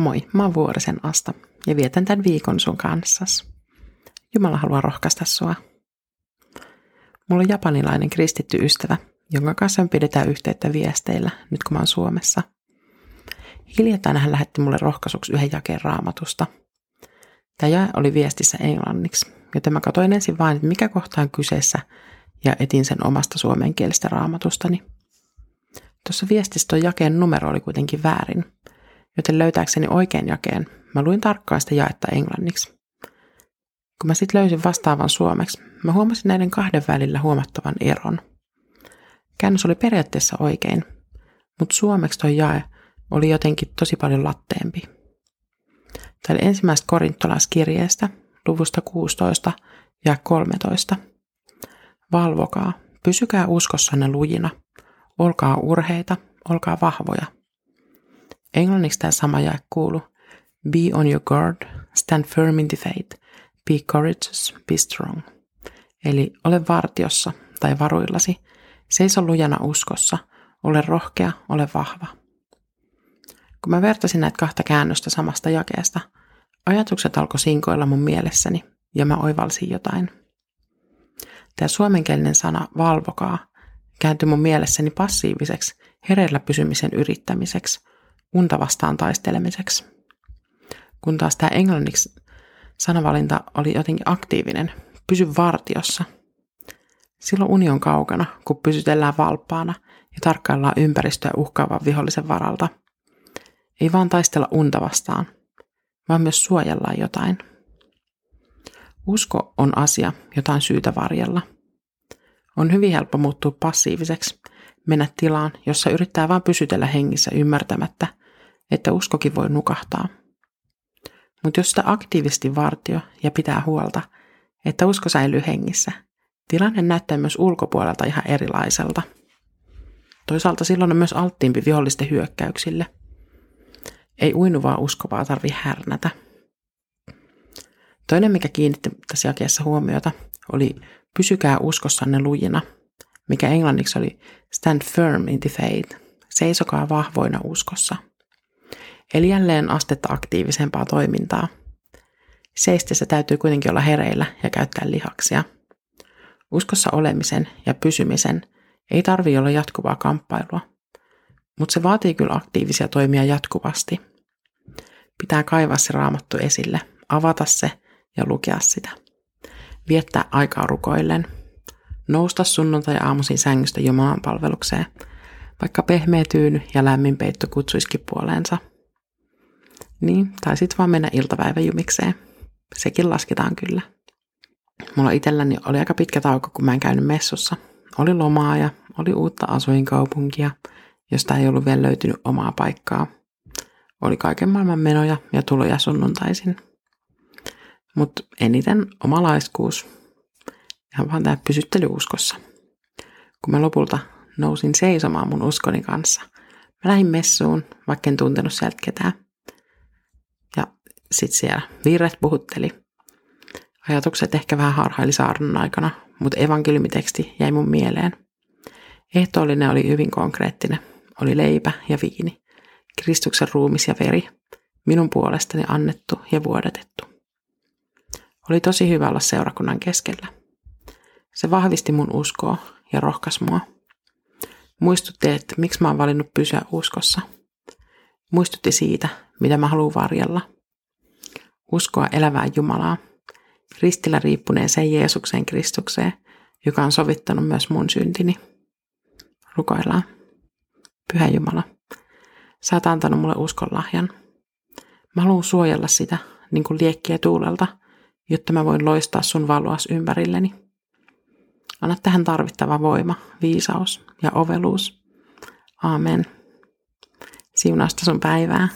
Moi, mä oon Vuorisen Asta ja vietän tämän viikon sun kanssas. Jumala haluaa rohkaista sua. Mulla on japanilainen kristitty ystävä, jonka kanssa me pidetään yhteyttä viesteillä nyt kun mä oon Suomessa. Hiljattain hän lähetti mulle rohkaisuksi yhden jakeen raamatusta. Tämä jae oli viestissä englanniksi, joten mä katsoin ensin vain, että mikä kohta on kyseessä ja etin sen omasta suomenkielistä raamatustani. Tuossa viestissä tuo jakeen numero oli kuitenkin väärin – joten löytääkseni oikean jakeen mä luin tarkkaan sitä jaetta englanniksi. Kun mä sitten löysin vastaavan suomeksi, mä huomasin näiden kahden välillä huomattavan eron. Käännös oli periaatteessa oikein, mutta suomeksi tuo jae oli jotenkin tosi paljon latteempi. Tämä oli ensimmäistä korintolaiskirjeestä, luvusta 16 ja 13. Valvokaa, pysykää uskossanne lujina, olkaa urheita, olkaa vahvoja – Englanniksi tämä sama jae kuuluu. Be on your guard, stand firm in the faith, be courageous, be strong. Eli ole vartiossa tai varuillasi, seiso lujana uskossa, ole rohkea, ole vahva. Kun mä vertasin näitä kahta käännöstä samasta jakeesta, ajatukset alkoi sinkoilla mun mielessäni ja mä oivalsin jotain. Tämä suomenkielinen sana valvokaa kääntyi mun mielessäni passiiviseksi, hereillä pysymisen yrittämiseksi, unta vastaan taistelemiseksi. Kun taas tämä englanniksi sanavalinta oli jotenkin aktiivinen, pysy vartiossa. Silloin uni on kaukana, kun pysytellään valppaana ja tarkkaillaan ympäristöä uhkaavan vihollisen varalta. Ei vaan taistella unta vastaan, vaan myös suojellaan jotain. Usko on asia, jota on syytä varjella. On hyvin helppo muuttua passiiviseksi, mennä tilaan, jossa yrittää vain pysytellä hengissä ymmärtämättä, että uskokin voi nukahtaa. Mutta jos sitä aktiivisesti vartio ja pitää huolta, että usko säilyy hengissä, tilanne näyttää myös ulkopuolelta ihan erilaiselta. Toisaalta silloin on myös alttiimpi vihollisten hyökkäyksille. Ei uinuvaa uskovaa tarvi härnätä. Toinen, mikä kiinnitti tässä jakeessa huomiota, oli pysykää uskossanne lujina, mikä englanniksi oli stand firm in the faith, seisokaa vahvoina uskossa – Eli jälleen astetta aktiivisempaa toimintaa. Seistessä täytyy kuitenkin olla hereillä ja käyttää lihaksia. Uskossa olemisen ja pysymisen ei tarvi olla jatkuvaa kamppailua, mutta se vaatii kyllä aktiivisia toimia jatkuvasti. Pitää kaivaa se raamattu esille, avata se ja lukea sitä. Viettää aikaa rukoillen. Nousta sunnuntai aamuisin sängystä Jumalan palvelukseen, vaikka pehmeä tyyny ja lämmin peitto kutsuisikin puoleensa – niin, tai sitten vaan mennä iltapäiväjumikseen. Sekin lasketaan kyllä. Mulla itselläni oli aika pitkä tauko, kun mä en käynyt messussa. Oli lomaa ja oli uutta asuinkaupunkia, josta ei ollut vielä löytynyt omaa paikkaa. Oli kaiken maailman menoja ja tuloja sunnuntaisin. Mutta eniten oma laiskuus. Ihan vaan tämä pysyttely uskossa. Kun mä lopulta nousin seisomaan mun uskoni kanssa, mä lähdin messuun, vaikka en tuntenut sieltä ketään sitten siellä virret puhutteli. Ajatukset ehkä vähän harhaili saarnan aikana, mutta evankeliumiteksti jäi mun mieleen. Ehtoollinen oli hyvin konkreettinen. Oli leipä ja viini, Kristuksen ruumis ja veri, minun puolestani annettu ja vuodatettu. Oli tosi hyvä olla seurakunnan keskellä. Se vahvisti mun uskoa ja rohkas mua. Muistutti, että miksi mä oon valinnut pysyä uskossa. Muistutti siitä, mitä mä haluan varjella – uskoa elävää Jumalaa, ristillä riippuneeseen Jeesukseen Kristukseen, joka on sovittanut myös mun syntini. Rukoillaan. Pyhä Jumala, sä oot antanut mulle uskon lahjan. Mä haluan suojella sitä niin kuin liekkiä tuulelta, jotta mä voin loistaa sun valoas ympärilleni. Anna tähän tarvittava voima, viisaus ja oveluus. Aamen. Siunausta sun päivää.